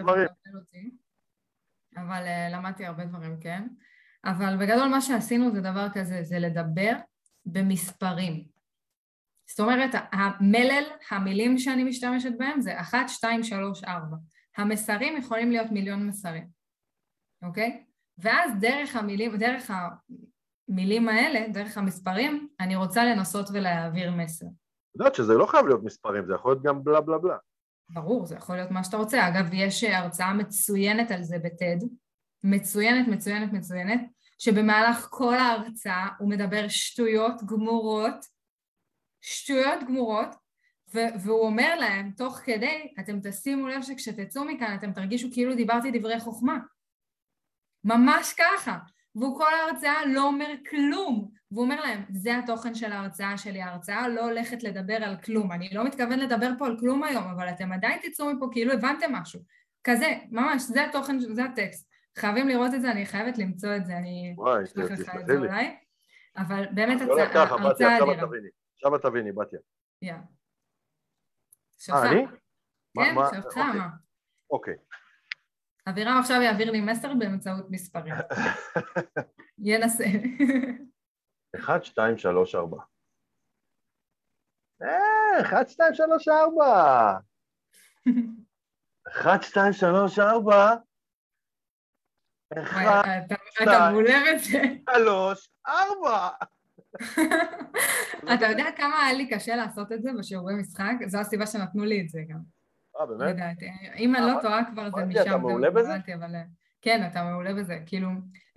אבל uh, למדתי הרבה דברים, כן? אבל בגדול מה שעשינו זה דבר כזה, זה לדבר במספרים. זאת אומרת, המלל, המילים שאני משתמשת בהם זה 1, 2, 3, 4. המסרים יכולים להיות מיליון מסרים, אוקיי? ואז דרך המילים, דרך המילים האלה, דרך המספרים, אני רוצה לנסות ולהעביר מסר. יודעת שזה לא חייב להיות מספרים, זה יכול להיות גם בלה בלה בלה. ברור, זה יכול להיות מה שאתה רוצה. אגב, יש הרצאה מצוינת על זה בטד, מצוינת, מצוינת, מצוינת, שבמהלך כל ההרצאה הוא מדבר שטויות גמורות, שטויות גמורות, והוא אומר להם, תוך כדי, אתם תשימו לב שכשתצאו מכאן אתם תרגישו כאילו דיברתי דברי חוכמה. ממש ככה. והוא כל ההרצאה לא אומר כלום. והוא אומר להם, זה התוכן של ההרצאה שלי, ההרצאה לא הולכת לדבר על כלום. אני לא מתכוון לדבר פה על כלום היום, אבל אתם עדיין תצאו מפה כאילו הבנתם משהו. כזה, ממש, זה התוכן, זה הטקסט. חייבים לראות את זה, אני חייבת למצוא את זה, אני אשלח לך את זה אולי. אבל באמת לא הרצאה אדירה. עכשיו תביני, בתיה. יא. שלך. אה, אני? כן, שלך, אוקיי. מה? אוקיי. אבירם עכשיו יעביר לי מסר באמצעות מספרים. [LAUGHS] ינסה. אחד, שתיים, שלוש, ארבע. אה, אחד, שתיים, שלוש, ארבע. אחד, שתיים, שלוש, ארבע. אחד, שתיים, שלוש, ארבע. [LAUGHS] אתה יודע כמה היה לי קשה לעשות את זה בשיעורי משחק? זו הסיבה שנתנו לי את זה גם. אה, באמת? לדעתי. אם אני לא טועה כבר זה משם. אתה מעולה בזה? אבל... כן, אתה מעולה בזה. כאילו,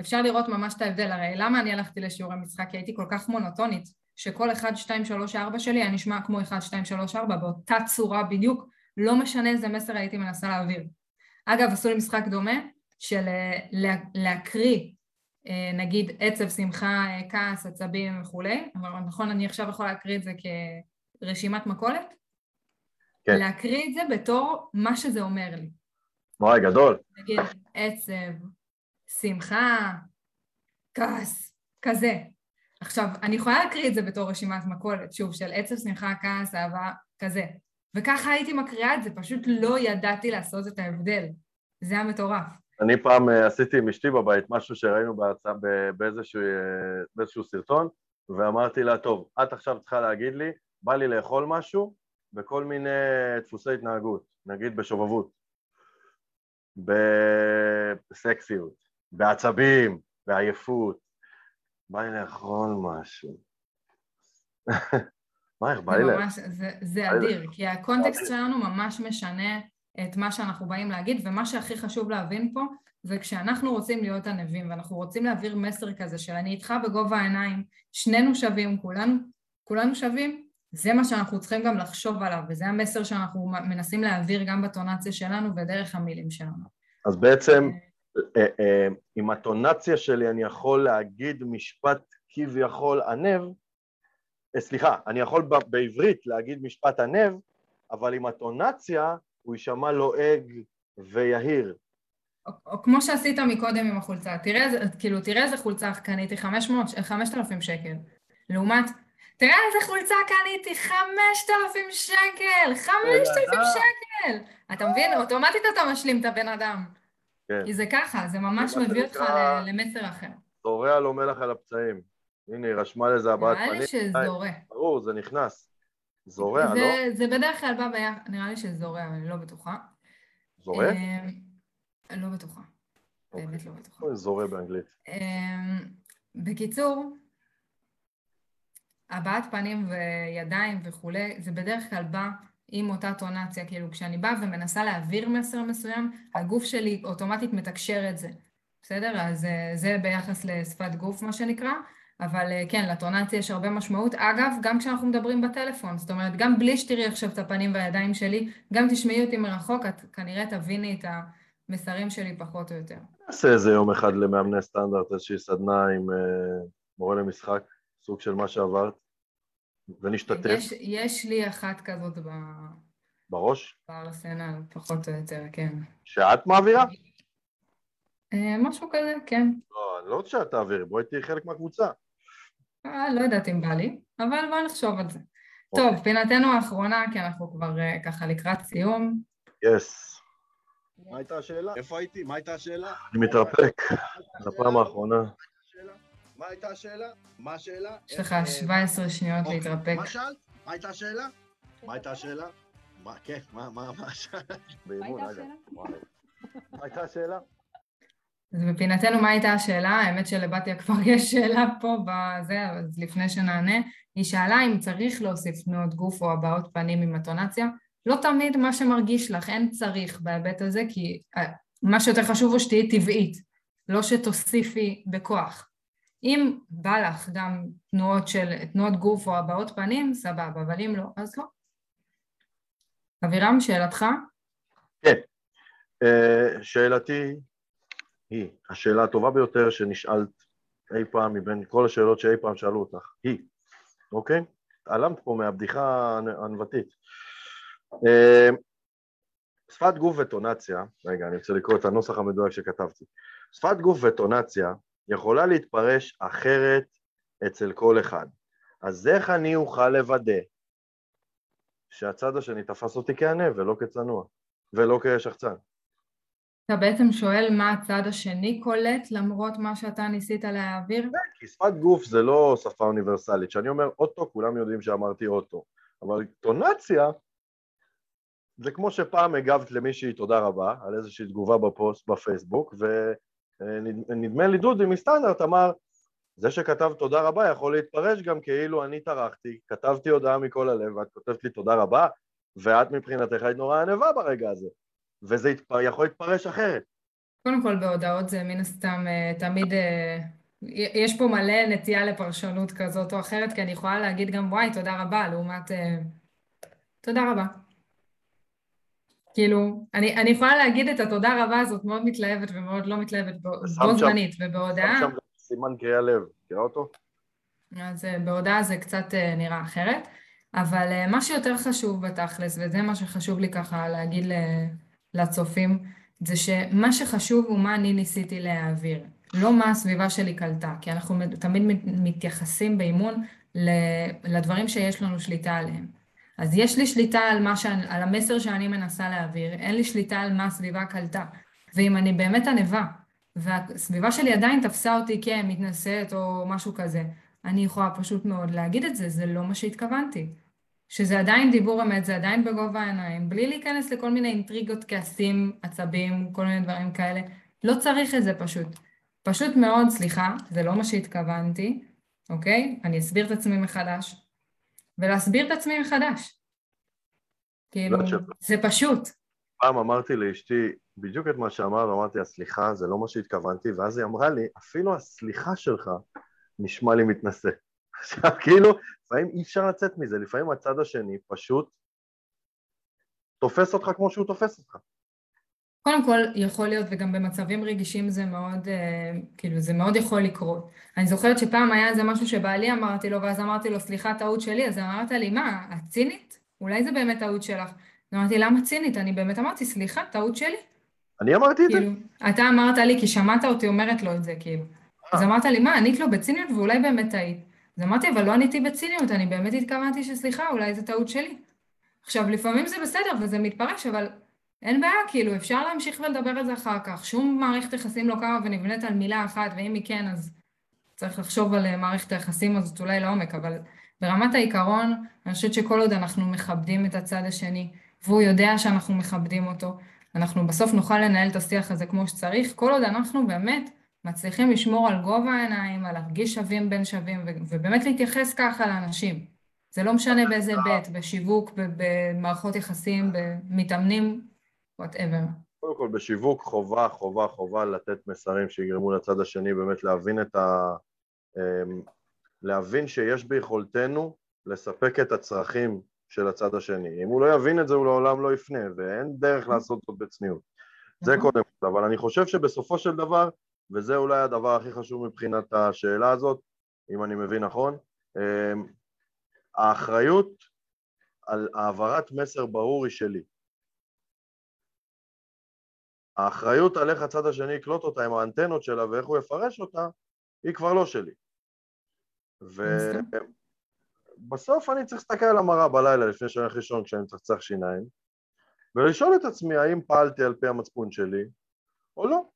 אפשר לראות ממש את ההבדל. הרי למה אני הלכתי לשיעורי משחק? כי הייתי כל כך מונוטונית, שכל 1, 2, 3, 4 שלי היה נשמע כמו 1, 2, 3, 4 באותה צורה בדיוק, לא משנה איזה מסר הייתי מנסה להעביר. אגב, עשו לי משחק דומה של לה, להקריא אה, נגיד עצב, שמחה, אה, כעס, עצבים וכולי, אבל נכון, אני עכשיו יכולה להקריא את זה כרשימת מכולת? כן. להקריא את זה בתור מה שזה אומר לי. וואי, גדול. נגיד עצב, שמחה, כעס, כזה. עכשיו, אני יכולה להקריא את זה בתור רשימת מכולת, שוב, של עצב, שמחה, כעס, אהבה, כזה. וככה הייתי מקריאה את זה, פשוט לא ידעתי לעשות את ההבדל. זה היה מטורף. אני פעם אה, עשיתי עם אשתי בבית משהו שראינו בהצעה באיזשהו, אה, באיזשהו סרטון, ואמרתי לה, טוב, את עכשיו צריכה להגיד לי, בא לי לאכול משהו בכל מיני דפוסי התנהגות, נגיד בשובבות, בסקסיות, בעצבים, בעייפות, בא לי לאכול משהו. [LAUGHS] מה, איך בא לי לאכול? זה אדיר, כי הקונטקסט שלנו ממש משנה את מה שאנחנו באים להגיד, ומה שהכי חשוב להבין פה זה כשאנחנו רוצים להיות ענבים ואנחנו רוצים להעביר מסר כזה של אני איתך בגובה העיניים, שנינו שווים, כולנו, כולנו שווים, זה מה שאנחנו צריכים גם לחשוב עליו, וזה המסר שאנחנו מנסים להעביר גם בטונציה שלנו ודרך המילים שלנו. אז בעצם אה, אה, עם הטונציה שלי אני יכול להגיד משפט כביכול ענב, אה, סליחה, אני יכול בעברית להגיד משפט ענב, אבל עם הטונציה הוא יישמע לועג ויהיר. או, או כמו שעשית מקודם עם החולצה, תראה כאילו, תראה איזה חולצה קניתי, 500, 5,000 שקל. לעומת, תראה איזה חולצה קניתי, 5,000 שקל! 5,000 שקל! אתה מבין? אוטומטית אתה משלים את הבן אדם. כן. כי זה ככה, זה ממש מביא אותך למסר אחר. זורע לו מלח על הפצעים. הנה, היא רשמה לזה הבעת פנים. נראה לי שזורע. ברור, זה נכנס. זורע, לא? זה בדרך כלל בא ביחד, נראה לי שזורע, אני לא בטוחה. זורע? אה, לא בטוחה. באמת לא בטוחה. זורע באנגלית. אה, בקיצור, הבעת פנים וידיים וכולי, זה בדרך כלל בא עם אותה טונציה, כאילו כשאני באה ומנסה להעביר מסר מסוים, הגוף שלי אוטומטית מתקשר את זה, בסדר? אז אה, זה ביחס לשפת גוף מה שנקרא, אבל אה, כן, לטונציה יש הרבה משמעות. אגב, גם כשאנחנו מדברים בטלפון, זאת אומרת, גם בלי שתראי עכשיו את הפנים והידיים שלי, גם תשמעי אותי מרחוק, את כנראה תביני את המסרים שלי פחות או יותר. נעשה איזה יום אחד למאמני סטנדרט, איזושהי סדנה עם uh, מורה למשחק, סוג של מה שעברת. ונשתתף. יש, יש לי אחת כזאת ב... בראש? בארסנל, פחות או יותר, כן. שאת מעבירה? אה, משהו כזה, כן. לא, אני לא רוצה שאת תעבירי, בואי תהיי חלק מהקבוצה. אה, לא יודעת אם בא לי, אבל בואי נחשוב על זה. טוב, אוקיי. פינתנו האחרונה, כי אנחנו כבר אה, ככה לקראת סיום. יס. מה הייתה השאלה? איפה הייתי? מה הייתה השאלה? אני מתרפק, לפעם האחרונה. מה הייתה השאלה? מה השאלה? יש לך 17 אה, שניות אוקיי, להתרפק. מה שאלת? מה הייתה השאלה? מה הייתה השאלה? מה, כן, מה, מה, מה שאלת? מה הייתה השאלה? אז מבחינתנו מה הייתה השאלה? האמת שלבתיה כבר יש שאלה פה בזה, אז לפני שנענה, היא שאלה אם צריך להוסיף תנועות גוף או הבעות פנים עם אטונציה. לא תמיד מה שמרגיש לך, אין צריך בהיבט הזה, כי אה, מה שיותר חשוב הוא שתהיי טבעית, לא שתוסיפי בכוח. אם בא לך גם תנועות של, תנועות גוף או הבעות פנים, סבבה, אבל אם לא, אז לא. אבירם, שאלתך? כן. Uh, שאלתי היא, השאלה הטובה ביותר שנשאלת אי פעם מבין כל השאלות שאי פעם שאלו אותך, היא, אוקיי? התעלמת פה מהבדיחה הנבטית. Uh, שפת גוף וטונציה, רגע, אני רוצה לקרוא את הנוסח המדויק שכתבתי. שפת גוף וטונציה יכולה להתפרש אחרת אצל כל אחד. אז איך אני אוכל לוודא שהצד השני תפס אותי כענב ולא כצנוע, ולא כשחצן? אתה בעצם שואל מה הצד השני קולט למרות מה שאתה ניסית להעביר? כן, כי שפת גוף זה לא שפה אוניברסלית. כשאני אומר אוטו, כולם יודעים שאמרתי אוטו. אבל טונציה זה כמו שפעם הגבת למישהי תודה רבה על איזושהי תגובה בפוסט בפייסבוק, ו... נדמה לי דודי מסטנדרט אמר זה שכתב תודה רבה יכול להתפרש גם כאילו אני טרחתי, כתבתי הודעה מכל הלב ואת כותבת לי תודה רבה ואת מבחינתך היית נורא ענבה ברגע הזה וזה יתפר, יכול להתפרש אחרת. קודם כל בהודעות זה מן הסתם אה, תמיד אה, יש פה מלא נטייה לפרשנות כזאת או אחרת, כי אני יכולה להגיד גם וואי, תודה רבה, לעומת אה, תודה רבה. כאילו, אני, אני יכולה להגיד את התודה רבה הזאת מאוד מתלהבת ומאוד לא מתלהבת בו זמנית, ובהודעה... שם גם סימן קריאה לב, מכירה אותו? אז אה, בהודעה זה קצת אה, נראה אחרת, אבל אה, מה שיותר חשוב בתכלס, וזה מה שחשוב לי ככה להגיד לצופים, זה שמה שחשוב הוא מה אני ניסיתי להעביר, לא מה הסביבה שלי קלטה, כי אנחנו תמיד מתייחסים באימון לדברים שיש לנו שליטה עליהם. אז יש לי שליטה על, שאני, על המסר שאני מנסה להעביר, אין לי שליטה על מה הסביבה קלטה. ואם אני באמת ענווה, והסביבה שלי עדיין תפסה אותי כמתנשאת או משהו כזה, אני יכולה פשוט מאוד להגיד את זה, זה לא מה שהתכוונתי. שזה עדיין דיבור אמת, זה עדיין בגובה העיניים, בלי להיכנס לכל מיני אינטריגות, כעסים, עצבים, כל מיני דברים כאלה. לא צריך את זה פשוט. פשוט מאוד, סליחה, זה לא מה שהתכוונתי, אוקיי? אני אסביר את עצמי מחדש. ולהסביר את עצמי מחדש. כאילו, לא זה פשוט. פעם אמרתי לאשתי בדיוק את מה שאמרת, אמרתי לה, סליחה, זה לא מה שהתכוונתי, ואז היא אמרה לי, אפילו הסליחה שלך נשמע לי מתנשא. [LAUGHS] עכשיו, כאילו, לפעמים אי אפשר לצאת מזה, לפעמים הצד השני פשוט תופס אותך כמו שהוא תופס אותך. קודם כל, יכול להיות, וגם במצבים רגישים זה מאוד, אה, כאילו, זה מאוד יכול לקרות. אני זוכרת שפעם היה איזה משהו שבעלי אמרתי לו, ואז אמרתי לו, סליחה, טעות שלי, אז אמרת לי, מה, את צינית? אולי זה באמת טעות שלך. אמרתי, למה צינית? אני באמת אמרתי, סליחה, טעות שלי. אני אמרתי את כאילו, זה? אתה אמרת לי, כי שמעת אותי אומרת לו את זה, כאילו. אז אמרת לי, מה, ענית לו בציניות ואולי באמת טעית. אז אמרתי, אבל לא עניתי בציניות, אני באמת התכוונתי שסליחה, אולי זו טעות שלי. עכשיו, לפעמים זה בסדר וזה מתפרש, אבל אין בעיה, כאילו, אפשר להמשיך ולדבר על זה אחר כך. שום מערכת יחסים לא קמה ונבנית על מילה אחת, ואם היא כן, אז צריך לחשוב על אה, מערכת היחסים הזאת אולי לעומק, אבל ברמת העיקרון, אני חושבת שכל עוד אנחנו מכבדים את הצד השני, והוא יודע שאנחנו מכבדים אותו, אנחנו בסוף נוכל לנהל את השיח הזה כמו שצריך, כל עוד אנחנו באמת מצליחים לשמור על גובה העיניים, על להרגיש שווים בין שווים, ובאמת להתייחס ככה לאנשים. זה לא משנה באיזה בית, בשיווק, במערכות יחסים, במתאמנים, וואטאבר. קודם כל, בשיווק חובה, חובה, חובה לתת מסרים שיגרמו לצד השני באמת להבין את ה... אמ, להבין שיש ביכולתנו לספק את הצרכים של הצד השני. אם הוא לא יבין את זה, הוא לעולם לא יפנה, ואין דרך לעשות זאת בצניעות. זה נכון. קודם כל, אבל אני חושב שבסופו של דבר, וזה אולי הדבר הכי חשוב מבחינת השאלה הזאת, אם אני מבין נכון, אמ, האחריות על העברת מסר ברור היא שלי. האחריות על איך הצד השני יקלוט אותה עם האנטנות שלה ואיך הוא יפרש אותה, היא כבר לא שלי. ובסוף אני צריך להסתכל על המראה בלילה לפני שאני הולך לישון כשאני מצחצח שיניים, ולשאול את עצמי האם פעלתי על פי המצפון שלי או לא.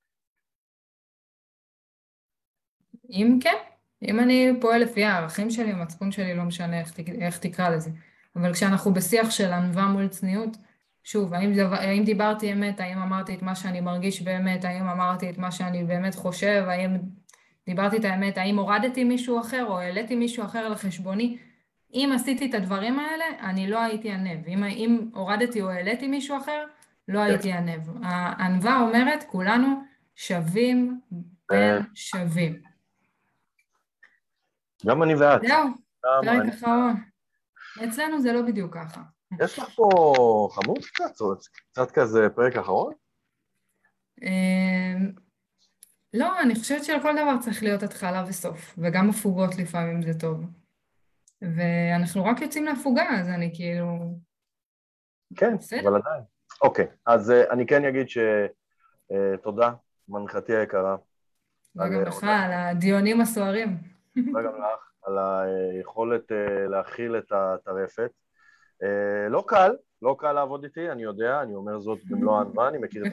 אם כן, אם אני פועל לפי הערכים שלי, המצפון שלי, לא משנה איך, איך תקרא לזה. אבל כשאנחנו בשיח של ענווה מול צניעות, שוב, האם, דבר, האם דיברתי אמת, האם אמרתי את מה שאני מרגיש באמת, האם אמרתי את מה שאני באמת חושב, האם דיברתי את האמת, האם הורדתי מישהו אחר או העליתי מישהו אחר לחשבוני. אם עשיתי את הדברים האלה, אני לא הייתי ענב. אם, אם הורדתי או העליתי מישהו אחר, לא כן. הייתי ענב. הענווה אומרת, כולנו שווים בין שווים. גם אני ואת. זהו, פרק אחרון. אצלנו זה לא בדיוק ככה. יש לך פה חמוד קצת? קצת כזה פרק אחרון? אמ, לא, אני חושבת שלכל דבר צריך להיות התחלה וסוף, וגם הפוגות לפעמים זה טוב. ואנחנו רק יוצאים להפוגה, אז אני כאילו... כן, בסדר. אבל עדיין. אוקיי, אז uh, אני כן אגיד שתודה, אה, uh, מנחתי היקרה. וגם לך, על הדיונים הסוערים. וגם לך, על היכולת uh, להכיל את הטרפת. אה, לא קל, לא קל לעבוד איתי, אני יודע, אני אומר זאת במלוא [LAUGHS] הענווה, אני [LAUGHS] מכיר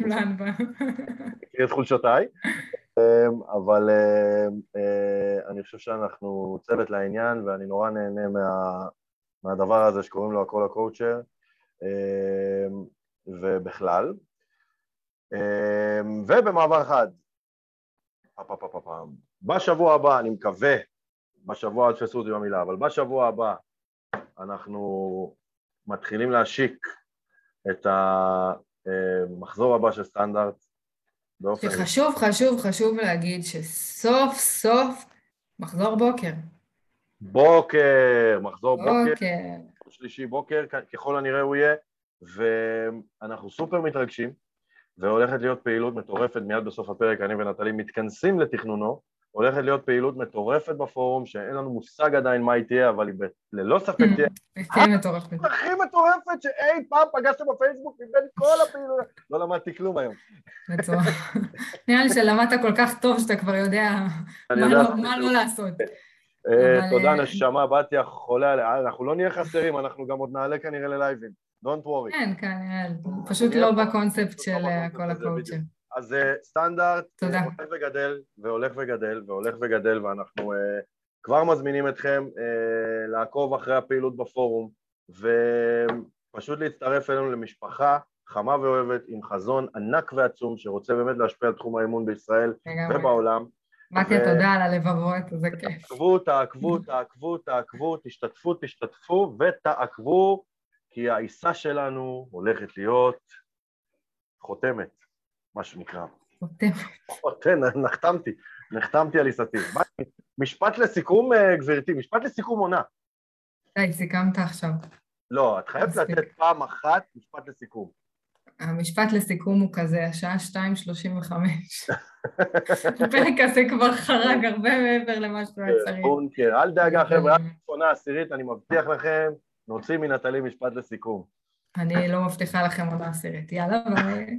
את חולשותיי, אמ, אבל אה, אני חושב שאנחנו צוות לעניין ואני נורא נהנה מה, מהדבר הזה שקוראים לו הכל הקואוצ'ר אמ, ובכלל. אמ, ובמעבר חד, בשבוע הבא, אני מקווה, בשבוע, אל תפסו אותי במילה, אבל בשבוע הבא אנחנו מתחילים להשיק את המחזור הבא של סטנדרט, באופן... שחשוב, חשוב, חשוב להגיד שסוף סוף מחזור בוקר. בוקר, מחזור בוקר, בוקר. שלישי בוקר, ככל הנראה הוא יהיה, ואנחנו סופר מתרגשים, והולכת להיות פעילות מטורפת, מיד בסוף הפרק אני ונטלי מתכנסים לתכנונו, הולכת להיות פעילות מטורפת בפורום, שאין לנו מושג עדיין מה היא תהיה, אבל היא ב- ללא ספק תהיה תהיה מטורפת. הכי מטורפת שאי פעם פגשת בפייסבוק מבין כל הפעילות. לא למדתי כלום היום. בצורה. נראה לי שלמדת כל כך טוב שאתה כבר יודע מה. לא- מה לא לעשות. אה, תודה אה, נשמה, בתיה חולה עליה, אנחנו לא נהיה חסרים, אנחנו גם עוד נעלה כנראה ללייבים. Don't worry. כן, כנראה, פשוט לא בקונספט של אה, כל הקואוצ'ר. אז אה, סטנדרט תודה. אה, הולך וגדל, והולך וגדל, והולך וגדל, ואנחנו אה, כבר מזמינים אתכם אה, לעקוב אחרי הפעילות בפורום, ופשוט להצטרף אלינו למשפחה חמה ואוהבת, עם חזון ענק ועצום, שרוצה באמת להשפיע על תחום האימון בישראל לגמרי. ובעולם. בתיה, ו- תודה על הלבבות, זה כיף. תעקבו, תעקבו, תעקבו, תעקבו, תשתתפו, תשתתפו ותעקבו, כי העיסה שלנו הולכת להיות חותמת, מה שנקרא. חותם. חותם, נחתמתי, נחתמתי על עיסתי. משפט לסיכום, אה, גברתי, משפט לסיכום עונה. די, סיכמת עכשיו. לא, את חייבת. לתת פעם אחת משפט לסיכום. המשפט לסיכום הוא כזה, השעה 2.35. הפרק הזה כבר חרג הרבה מעבר למה שהוא היה צריך. בונקר, אל דאגה חבר'ה, עד עונה עשירית, אני מבטיח לכם, נוציא מנטלי משפט לסיכום. אני לא מבטיחה לכם עונה עשירית. יאללה, ביי.